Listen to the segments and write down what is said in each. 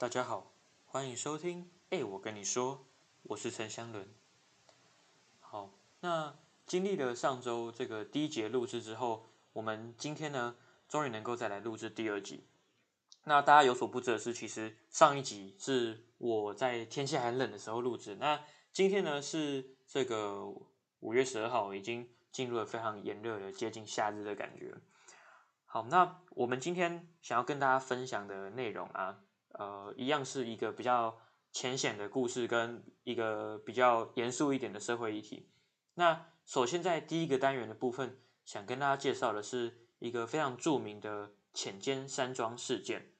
大家好，欢迎收听。哎，我跟你说，我是陈香伦。好，那经历了上周这个第一节录制之后，我们今天呢，终于能够再来录制第二集。那大家有所不知的是，其实上一集是我在天气还冷的时候录制。那今天呢，是这个五月十二号，已经进入了非常炎热的接近夏日的感觉。好，那我们今天想要跟大家分享的内容啊。呃，一样是一个比较浅显的故事，跟一个比较严肃一点的社会议题。那首先在第一个单元的部分，想跟大家介绍的是一个非常著名的浅间山庄事件。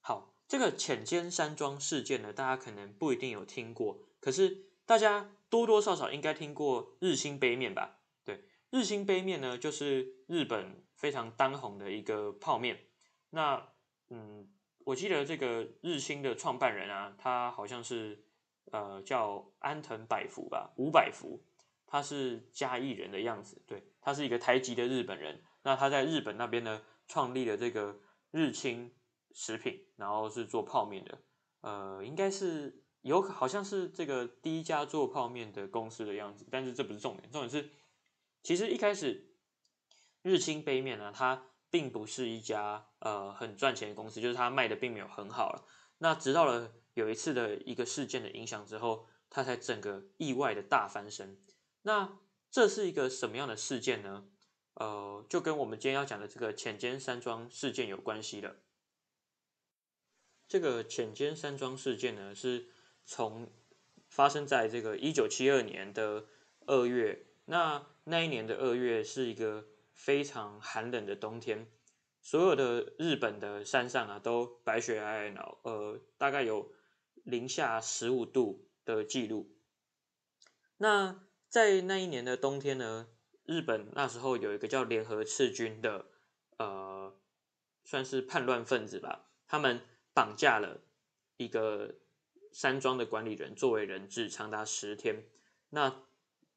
好，这个浅间山庄事件呢，大家可能不一定有听过，可是大家多多少少应该听过日兴杯面吧？对，日兴杯面呢，就是日本非常当红的一个泡面。那，嗯。我记得这个日清的创办人啊，他好像是呃叫安藤百福吧，五百福，他是嘉义人的样子，对，他是一个台籍的日本人。那他在日本那边呢，创立了这个日清食品，然后是做泡面的，呃，应该是有好像是这个第一家做泡面的公司的样子，但是这不是重点，重点是其实一开始日清杯面呢，它并不是一家呃很赚钱的公司，就是它卖的并没有很好了。那直到了有一次的一个事件的影响之后，它才整个意外的大翻身。那这是一个什么样的事件呢？呃，就跟我们今天要讲的这个浅间山庄事件有关系的。这个浅间山庄事件呢，是从发生在这个一九七二年的二月。那那一年的二月是一个。非常寒冷的冬天，所有的日本的山上啊都白雪皑皑，呃，大概有零下十五度的记录。那在那一年的冬天呢，日本那时候有一个叫联合赤军的，呃，算是叛乱分子吧，他们绑架了一个山庄的管理人作为人质，长达十天。那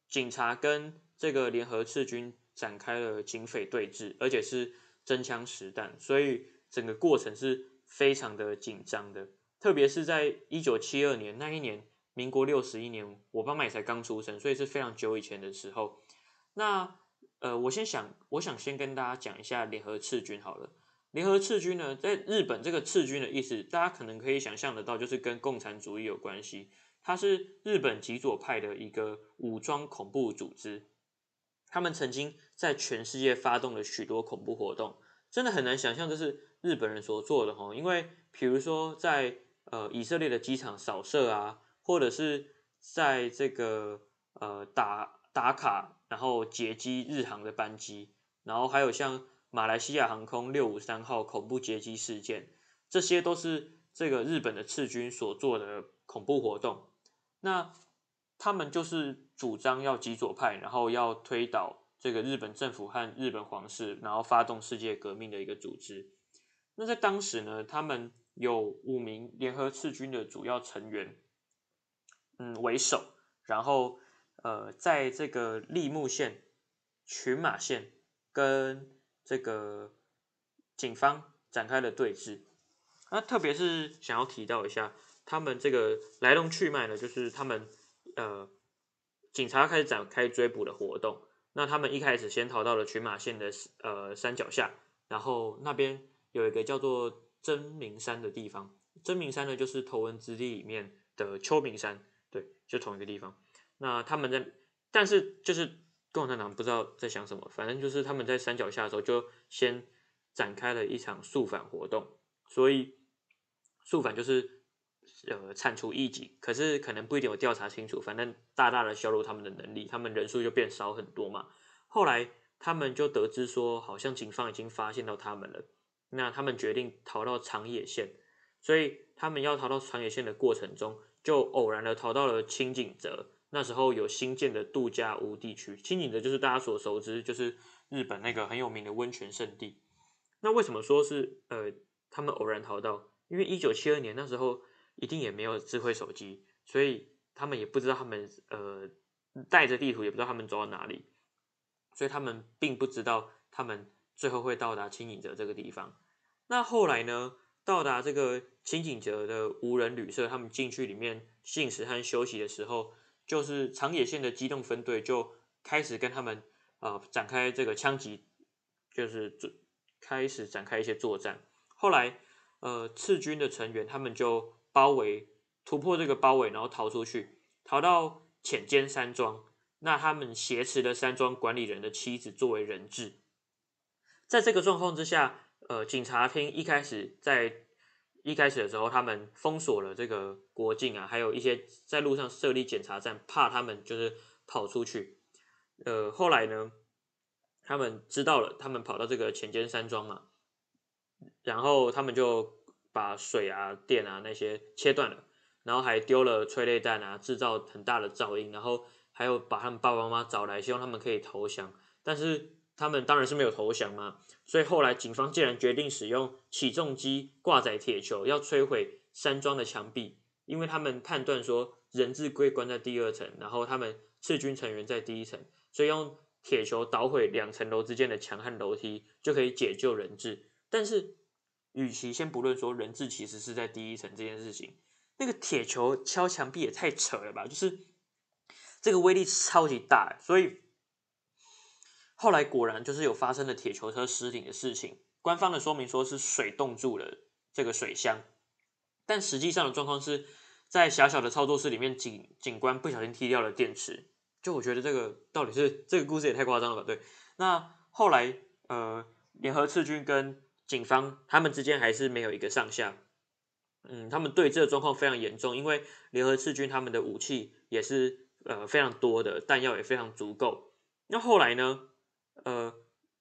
警察跟这个联合赤军。展开了警匪对峙，而且是真枪实弹，所以整个过程是非常的紧张的。特别是在一九七二年那一年，民国六十一年，我爸妈也才刚出生，所以是非常久以前的时候。那呃，我先想，我想先跟大家讲一下联合赤军好了。联合赤军呢，在日本这个赤军的意思，大家可能可以想象得到，就是跟共产主义有关系。它是日本极左派的一个武装恐怖组织。他们曾经在全世界发动了许多恐怖活动，真的很难想象这是日本人所做的哈。因为比如说在呃以色列的机场扫射啊，或者是在这个呃打打卡，然后劫机日航的班机，然后还有像马来西亚航空六五三号恐怖劫机事件，这些都是这个日本的赤军所做的恐怖活动。那他们就是主张要极左派，然后要推倒这个日本政府和日本皇室，然后发动世界革命的一个组织。那在当时呢，他们有五名联合赤军的主要成员，嗯，为首，然后呃，在这个立木县、群马县跟这个警方展开了对峙。那特别是想要提到一下，他们这个来龙去脉呢，就是他们。呃，警察开始展开追捕的活动。那他们一开始先逃到了群马县的呃山脚下，然后那边有一个叫做真名山的地方。真名山呢，就是头文字 D 里面的秋名山，对，就同一个地方。那他们在，但是就是共产党不知道在想什么，反正就是他们在山脚下的时候，就先展开了一场肃反活动。所以肃反就是。呃，铲除异己，可是可能不一定有调查清楚，反正大大的削弱他们的能力，他们人数就变少很多嘛。后来他们就得知说，好像警方已经发现到他们了，那他们决定逃到长野县，所以他们要逃到长野县的过程中，就偶然的逃到了轻井泽，那时候有新建的度假屋地区。轻井泽就是大家所熟知，就是日本那个很有名的温泉胜地。那为什么说是呃他们偶然逃到？因为一九七二年那时候。一定也没有智慧手机，所以他们也不知道他们呃带着地图也不知道他们走到哪里，所以他们并不知道他们最后会到达轻井泽这个地方。那后来呢，到达这个轻井泽的无人旅社，他们进去里面进食和休息的时候，就是长野县的机动分队就开始跟他们啊、展开这个枪击，就是开始展开一些作战。后来呃赤军的成员他们就包围突破这个包围，然后逃出去，逃到浅间山庄。那他们挟持了山庄管理人的妻子作为人质。在这个状况之下，呃，警察厅一开始在一开始的时候，他们封锁了这个国境啊，还有一些在路上设立检查站，怕他们就是跑出去。呃，后来呢，他们知道了，他们跑到这个浅间山庄嘛，然后他们就把水啊、电啊那些切断了，然后还丢了催泪弹啊，制造很大的噪音，然后还有把他们爸爸妈妈找来，希望他们可以投降，但是。他们当然是没有投降嘛，所以后来警方竟然决定使用起重机挂载铁球，要摧毁山庄的墙壁，因为他们判断说人质归关在第二层，然后他们赤军成员在第一层，所以用铁球捣毁两层楼之间的墙和楼梯，就可以解救人质。但是，与其先不论说人质其实是在第一层这件事情，那个铁球敲墙壁也太扯了吧，就是这个威力超级大，所以。后来果然就是有发生了铁球车失灵的事情，官方的说明说是水冻住了这个水箱，但实际上的状况是在狭小的操作室里面，警警官不小心踢掉了电池。就我觉得这个到底是这个故事也太夸张了吧？对，那后来呃，联合赤军跟警方他们之间还是没有一个上下，嗯，他们对峙的状况非常严重，因为联合赤军他们的武器也是呃非常多的，弹药也非常足够。那后来呢？呃，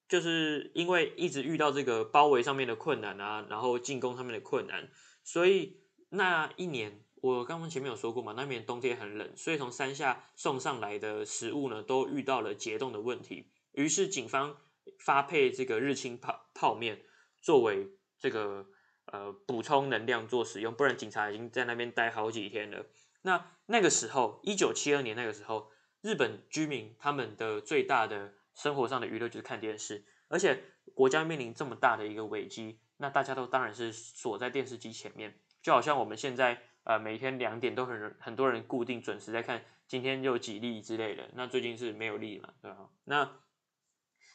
就是因为一直遇到这个包围上面的困难啊，然后进攻上面的困难，所以那一年我刚刚前面有说过嘛，那边冬天很冷，所以从山下送上来的食物呢，都遇到了结冻的问题。于是警方发配这个日清泡泡面作为这个呃补充能量做使用，不然警察已经在那边待好几天了。那那个时候，一九七二年那个时候，日本居民他们的最大的生活上的娱乐就是看电视，而且国家面临这么大的一个危机，那大家都当然是锁在电视机前面，就好像我们现在呃每天两点都很很多人固定准时在看今天有几例之类的，那最近是没有例嘛，对吧？那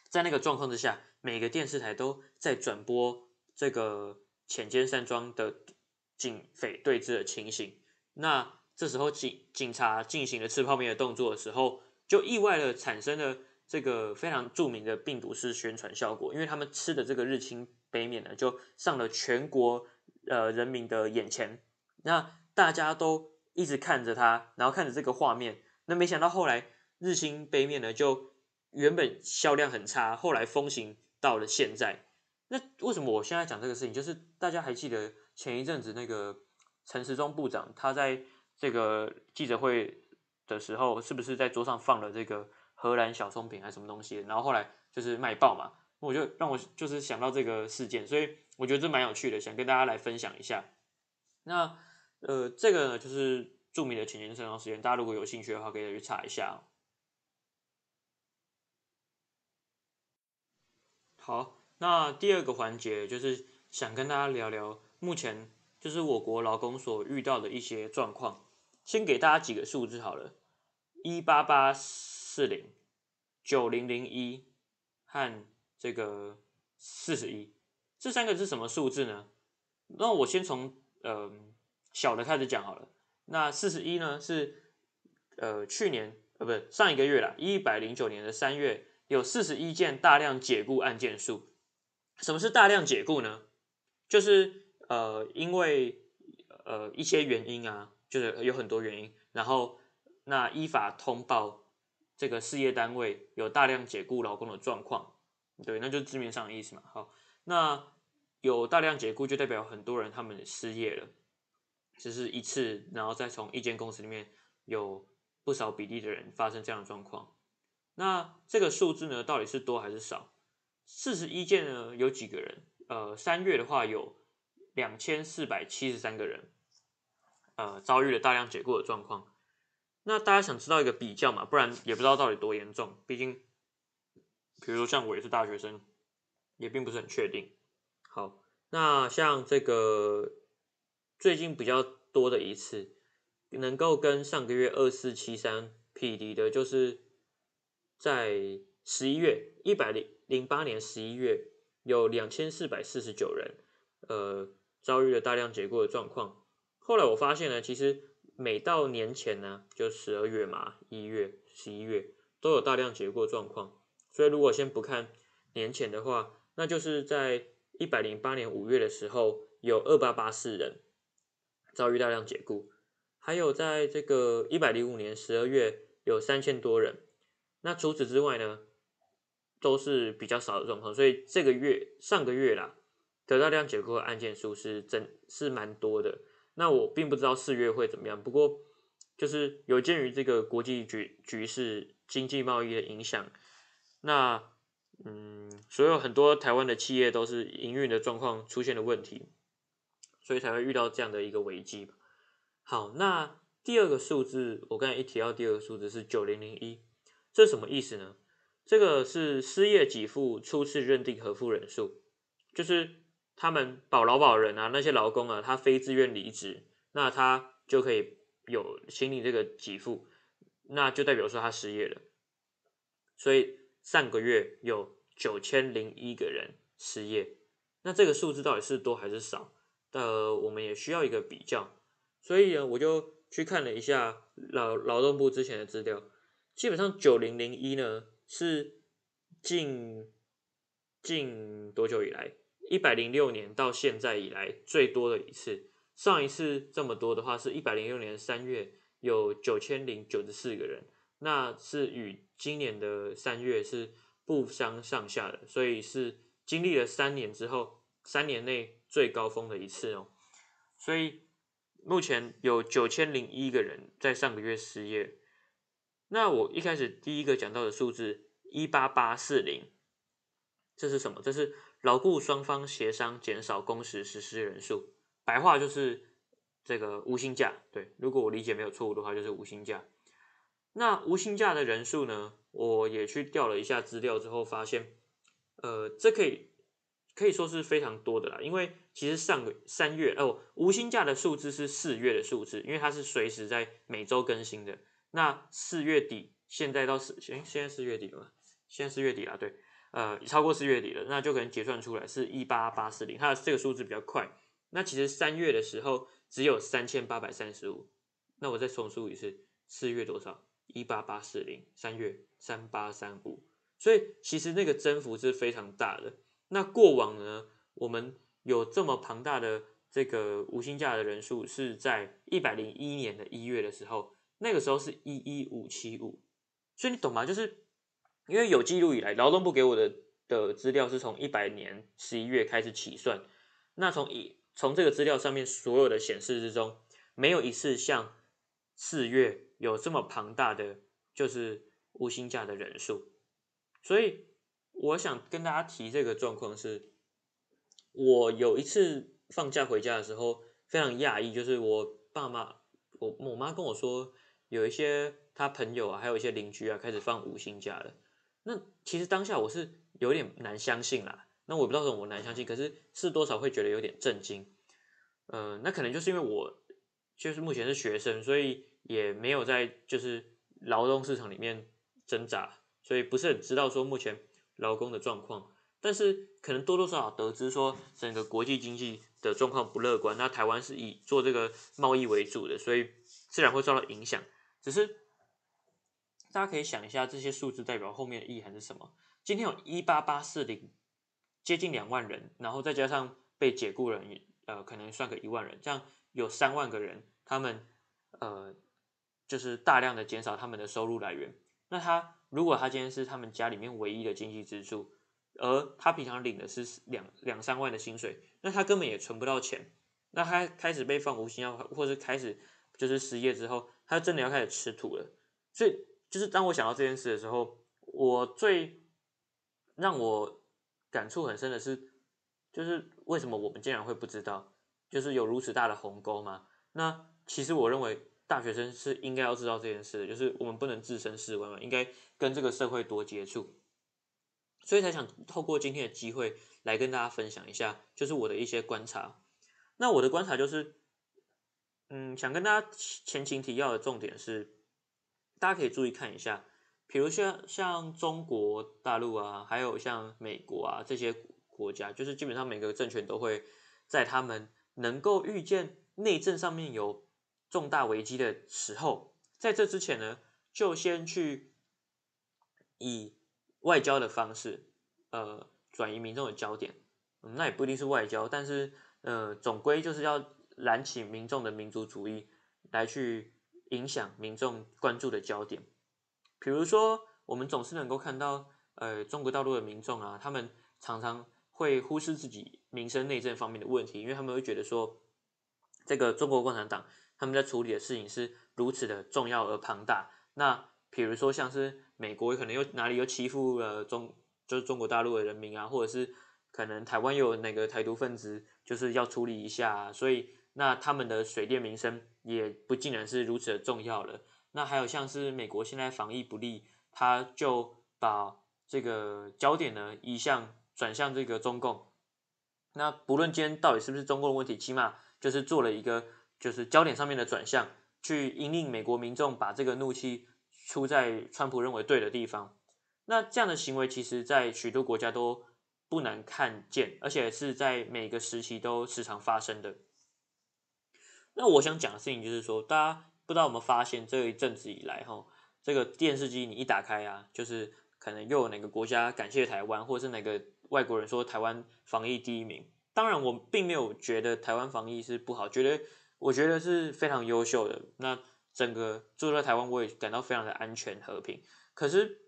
在那个状况之下，每个电视台都在转播这个浅间山庄的警匪对峙的情形，那这时候警警察进行了吃泡面的动作的时候，就意外的产生了。这个非常著名的病毒式宣传效果，因为他们吃的这个日清杯面呢，就上了全国呃人民的眼前，那大家都一直看着它，然后看着这个画面，那没想到后来日清杯面呢，就原本销量很差，后来风行到了现在。那为什么我现在讲这个事情？就是大家还记得前一阵子那个陈时中部长他在这个记者会的时候，是不是在桌上放了这个？荷兰小松饼还是什么东西，然后后来就是卖爆嘛，我就让我就是想到这个事件，所以我觉得这蛮有趣的，想跟大家来分享一下。那呃，这个呢就是著名的浅间山庄事件，大家如果有兴趣的话，可以去查一下。好，那第二个环节就是想跟大家聊聊目前就是我国劳工所遇到的一些状况，先给大家几个数字好了，一八八四零九零零一和这个四十一，这三个是什么数字呢？那我先从呃小的开始讲好了。那四十一呢是呃去年呃不是上一个月啦，一百零九年的三月有四十一件大量解雇案件数。什么是大量解雇呢？就是呃因为呃一些原因啊，就是有很多原因，然后那依法通报。这个事业单位有大量解雇劳工的状况，对，那就是字面上的意思嘛。好，那有大量解雇就代表很多人他们失业了，只是一次，然后再从一间公司里面有不少比例的人发生这样的状况。那这个数字呢，到底是多还是少？四十一件呢，有几个人？呃，三月的话有两千四百七十三个人，呃，遭遇了大量解雇的状况。那大家想知道一个比较嘛？不然也不知道到底多严重。毕竟，比如说像我也是大学生，也并不是很确定。好，那像这个最近比较多的一次，能够跟上个月二四七三匹敌的，就是在十一月一百零零八年十一月有两千四百四十九人，呃，遭遇了大量解雇的状况。后来我发现呢，其实每到年前呢，就十二月嘛，一月、十一月都有大量解雇状况。所以如果先不看年前的话，那就是在一百零八年五月的时候，有二八八四人遭遇大量解雇，还有在这个一百零五年十二月有三千多人。那除此之外呢，都是比较少的状况。所以这个月上个月啦，得到大量解雇的案件数是真是蛮多的。那我并不知道四月会怎么样，不过就是有鉴于这个国际局局势、经济贸易的影响，那。嗯，所有很多台湾的企业都是营运的状况出现了问题，所以才会遇到这样的一个危机。好，那第二个数字，我刚才一提到第二个数字是九零零一，这是什么意思呢？这个是失业给付初次认定核付人数，就是他们保劳保人啊，那些劳工啊，他非自愿离职，那他就可以有请领这个给付，那就代表说他失业了，所以。上个月有九千零一个人失业，那这个数字到底是多还是少？呃，我们也需要一个比较，所以呢，我就去看了一下劳劳动部之前的资料，基本上九零零一呢是近近多久以来，一百零六年到现在以来最多的一次。上一次这么多的话，是一百零六年三月有九千零九十四个人。那是与今年的三月是不相上下的，所以是经历了三年之后，三年内最高峰的一次哦。所以目前有九千零一个人在上个月失业。那我一开始第一个讲到的数字一八八四零，这是什么？这是劳雇双方协商减少工时实施人数，白话就是这个无薪假。对，如果我理解没有错误的话，就是无薪假。那无薪假的人数呢？我也去调了一下资料之后发现，呃，这可以可以说是非常多的啦。因为其实上个三月哦，无薪假的数字是四月的数字，因为它是随时在每周更新的。那四月底现在到四，诶，现在四月底了吗？现在四月底了，对，呃，超过四月底了，那就可能结算出来是一八八四零，它的这个数字比较快。那其实三月的时候只有三千八百三十五，那我再重述一次，四月多少？一八八四零，三月三八三五，所以其实那个增幅是非常大的。那过往呢，我们有这么庞大的这个无薪假的人数，是在一百零一年的一月的时候，那个时候是一一五七五。所以你懂吗？就是因为有记录以来，劳动部给我的的资料是从一百年十一月开始起算。那从一从这个资料上面所有的显示之中，没有一次像四月。有这么庞大的就是无薪假的人数，所以我想跟大家提这个状况是，我有一次放假回家的时候非常讶异，就是我爸妈，我我妈跟我说，有一些他朋友啊，还有一些邻居啊，开始放无薪假了。那其实当下我是有点难相信啦，那我不知道怎么我难相信，可是是多少会觉得有点震惊。呃，那可能就是因为我就是目前是学生，所以。也没有在就是劳动市场里面挣扎，所以不是很知道说目前劳工的状况，但是可能多多少少得知说整个国际经济的状况不乐观，那台湾是以做这个贸易为主的，所以自然会受到影响。只是大家可以想一下，这些数字代表后面的意涵是什么？今天有一八八四零，接近两万人，然后再加上被解雇人，呃，可能算个一万人，这样有三万个人，他们呃。就是大量的减少他们的收入来源。那他如果他今天是他们家里面唯一的经济支柱，而他平常领的是两两三万的薪水，那他根本也存不到钱。那他开始被放无薪假，或者开始就是失业之后，他真的要开始吃土了。所以，就是当我想到这件事的时候，我最让我感触很深的是，就是为什么我们竟然会不知道，就是有如此大的鸿沟吗？那其实我认为。大学生是应该要知道这件事的，就是我们不能置身事外嘛，应该跟这个社会多接触。所以才想透过今天的机会来跟大家分享一下，就是我的一些观察。那我的观察就是，嗯，想跟大家前情提要的重点是，大家可以注意看一下，比如像像中国大陆啊，还有像美国啊这些国家，就是基本上每个政权都会在他们能够预见内政上面有重大危机的时候，在这之前呢，就先去以外交的方式，呃，转移民众的焦点，嗯，那也不一定是外交，但是，呃，总归就是要燃起民众的民族主义，来去影响民众关注的焦点。比如说，我们总是能够看到，呃，中国大陆的民众啊，他们常常会忽视自己民生内政方面的问题，因为他们会觉得说，这个中国共产党他们在处理的事情是如此的重要而庞大。那比如说，像是美国可能又哪里又欺负了中，就是中国大陆的人民啊，或者是可能台湾又有那个台独分子，就是要处理一下，所以那他们的水电民生也不尽然是如此的重要了。那还有像是美国现在防疫不力，他就把这个焦点呢移向转向这个中共。那不论今天到底是不是中共的问题，起码就是做了一个就是焦点上面的转向，去引领美国民众把这个怒气。出在川普认为对的地方，那这样的行为其实，在许多国家都不难看见，而且是在每个时期都时常发生的。那我想讲的事情就是说，大家不知道有没有发现，这一阵子以来，哈，这个电视机你一打开啊，就是可能又有哪个国家感谢台湾，或是哪个外国人说台湾防疫第一名。当然，我并没有觉得台湾防疫是不好，觉得我觉得是非常优秀的。那整个住在台湾，我也感到非常的安全和平。可是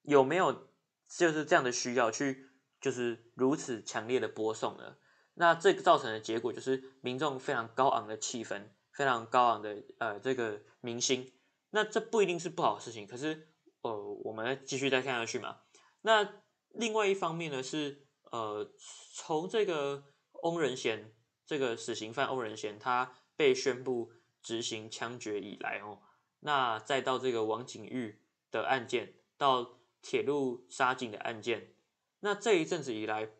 有没有就是这样的需要去，就是如此强烈的播送呢？那这个造成的结果就是民众非常高昂的气氛，非常高昂的呃这个民心。那这不一定是不好的事情，可是呃我们继续再看下去嘛。那另外一方面呢是呃从这个翁仁贤这个死刑犯翁仁贤他被宣布。执行枪决以来哦，那再到这个王景玉的案件，到铁路杀警的案件，那这一阵子以来，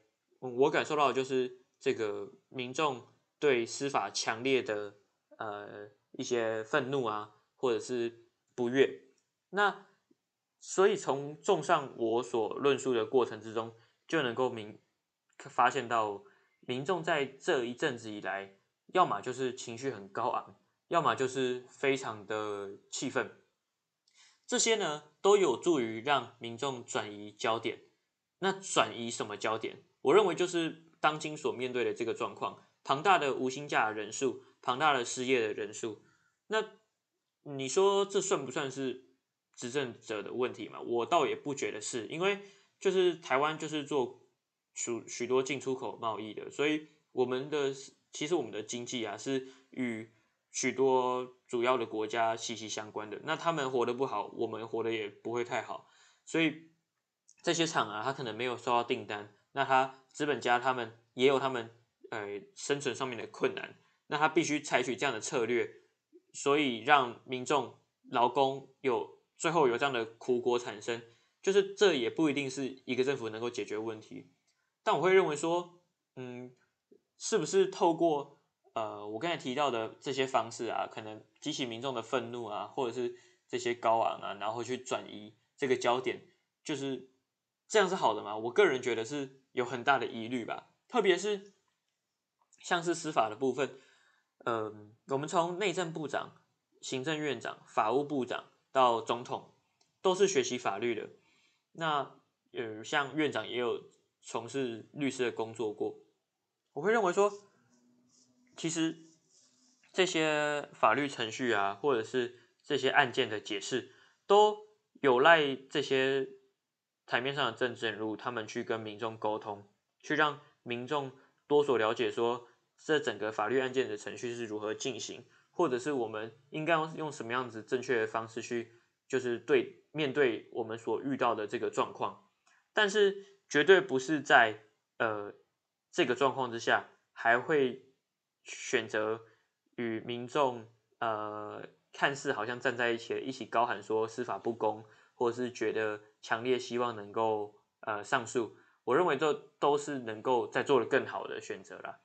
我感受到就是这个民众对司法强烈的呃一些愤怒啊，或者是不悦。那所以从综上我所论述的过程之中，就能够明发现到民众在这一阵子以来，要么就是情绪很高昂。要么就是非常的气愤，这些呢都有助于让民众转移焦点。那转移什么焦点？我认为就是当今所面对的这个状况：庞大的无薪假的人数，庞大的失业的人数。那你说这算不算是执政者的问题嘛？我倒也不觉得是，因为就是台湾就是做许许多进出口贸易的，所以我们的其实我们的经济啊是与许多主要的国家息息相关的，那他们活得不好，我们活得也不会太好，所以这些厂啊，它可能没有收到订单，那他资本家他们也有他们呃生存上面的困难，那他必须采取这样的策略，所以让民众劳工有最后有这样的苦果产生，就是这也不一定是一个政府能够解决问题，但我会认为说，嗯，是不是透过呃，我刚才提到的这些方式啊，可能激起民众的愤怒啊，或者是这些高昂啊，然后去转移这个焦点，就是这样是好的吗？我个人觉得是有很大的疑虑吧。特别是像是司法的部分，嗯、我们从内政部长、行政院长、法务部长到总统，都是学习法律的。那呃，像院长也有从事律师的工作过，我会认为说。其实这些法律程序啊，或者是这些案件的解释，都有赖这些台面上的政治人物，他们去跟民众沟通，去让民众多所了解，说这整个法律案件的程序是如何进行，或者是我们应该用什么样子正确的方式去，就是对面对我们所遇到的这个状况。但是绝对不是在呃这个状况之下还会。选择与民众呃看似好像站在一起，一起高喊说司法不公，或者是觉得强烈希望能够呃上诉，我认为这都是能够再做的更好的选择啦。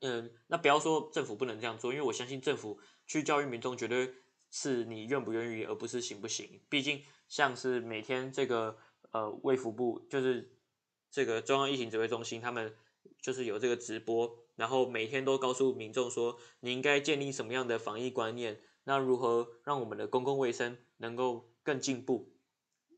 嗯，那不要说政府不能这样做，因为我相信政府去教育民众，绝对是你愿不愿意，而不是行不行。毕竟像是每天这个呃卫福部，就是这个中央疫情指挥中心，他们就是有这个直播，然后每天都告诉民众说，你应该建立什么样的防疫观念，那如何让我们的公共卫生能够更进步？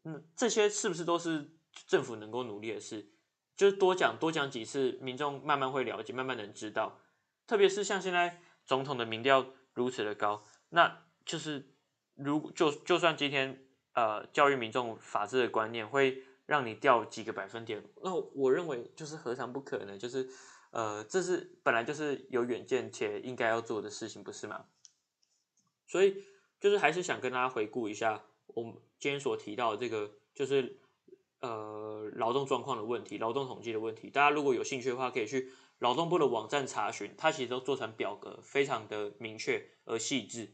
嗯，这些是不是都是政府能够努力的事？就是多讲多讲几次，民众慢慢会了解，慢慢能知道。特别是像现在总统的民调如此的高，那就是如就就算今天呃教育民众法治的观念会让你掉几个百分点，那我认为就是何尝不可能？就是呃这是本来就是有远见且应该要做的事情，不是吗？所以就是还是想跟大家回顾一下我们今天所提到的这个就是。呃，劳动状况的问题，劳动统计的问题，大家如果有兴趣的话，可以去劳动部的网站查询，它其实都做成表格，非常的明确而细致。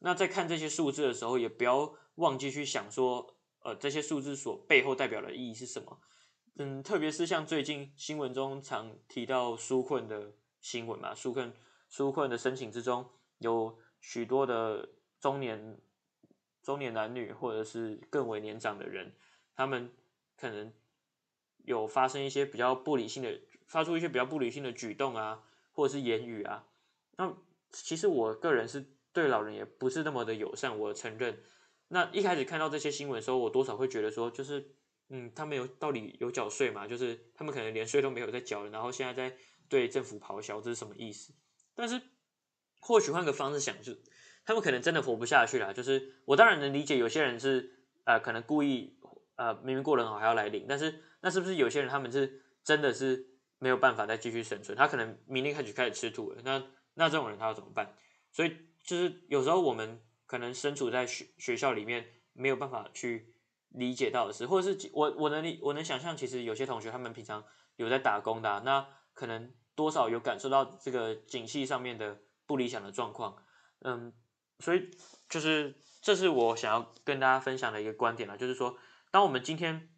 那在看这些数字的时候，也不要忘记去想说，呃，这些数字所背后代表的意义是什么？嗯，特别是像最近新闻中常提到纾困的新闻嘛，纾困纾困的申请之中，有许多的中年中年男女，或者是更为年长的人，他们。可能有发生一些比较不理性的，发出一些比较不理性的举动啊，或者是言语啊。那其实我个人是对老人也不是那么的友善，我承认。那一开始看到这些新闻的时候，我多少会觉得说，就是嗯，他们有到底有缴税吗？就是他们可能连税都没有在缴，然后现在在对政府咆哮，这是什么意思？但是或许换个方式想，就他们可能真的活不下去了。就是我当然能理解，有些人是呃，可能故意。呃，明明过得很好还要来领，但是那是不是有些人他们是真的是没有办法再继续生存？他可能明天开始开始吃土了，那那这种人他要怎么办？所以就是有时候我们可能身处在学学校里面没有办法去理解到的事，或者是我我能理我能想象，其实有些同学他们平常有在打工的，那可能多少有感受到这个景气上面的不理想的状况，嗯，所以就是这是我想要跟大家分享的一个观点啊，就是说。当我们今天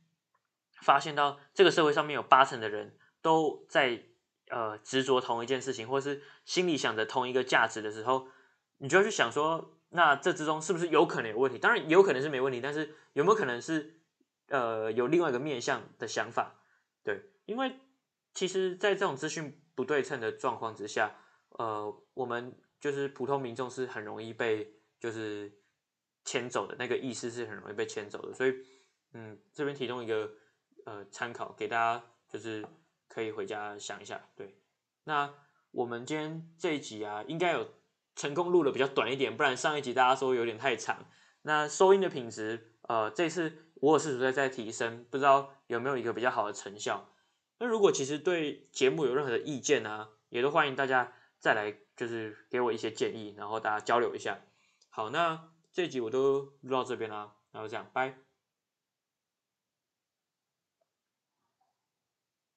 发现到这个社会上面有八成的人都在呃执着同一件事情，或是心里想着同一个价值的时候，你就要去想说，那这之中是不是有可能有问题？当然有可能是没问题，但是有没有可能是呃有另外一个面向的想法？对，因为其实，在这种资讯不对称的状况之下，呃，我们就是普通民众是很容易被就是牵走的，那个意识是很容易被牵走的，所以。嗯，这边提供一个呃参考给大家，就是可以回家想一下。对，那我们今天这一集啊，应该有成功录的比较短一点，不然上一集大家说有点太长。那收音的品质，呃，这次我有试图在在提升，不知道有没有一个比较好的成效。那如果其实对节目有任何的意见啊，也都欢迎大家再来，就是给我一些建议，然后大家交流一下。好，那这集我都录到这边啦，然后这样，拜。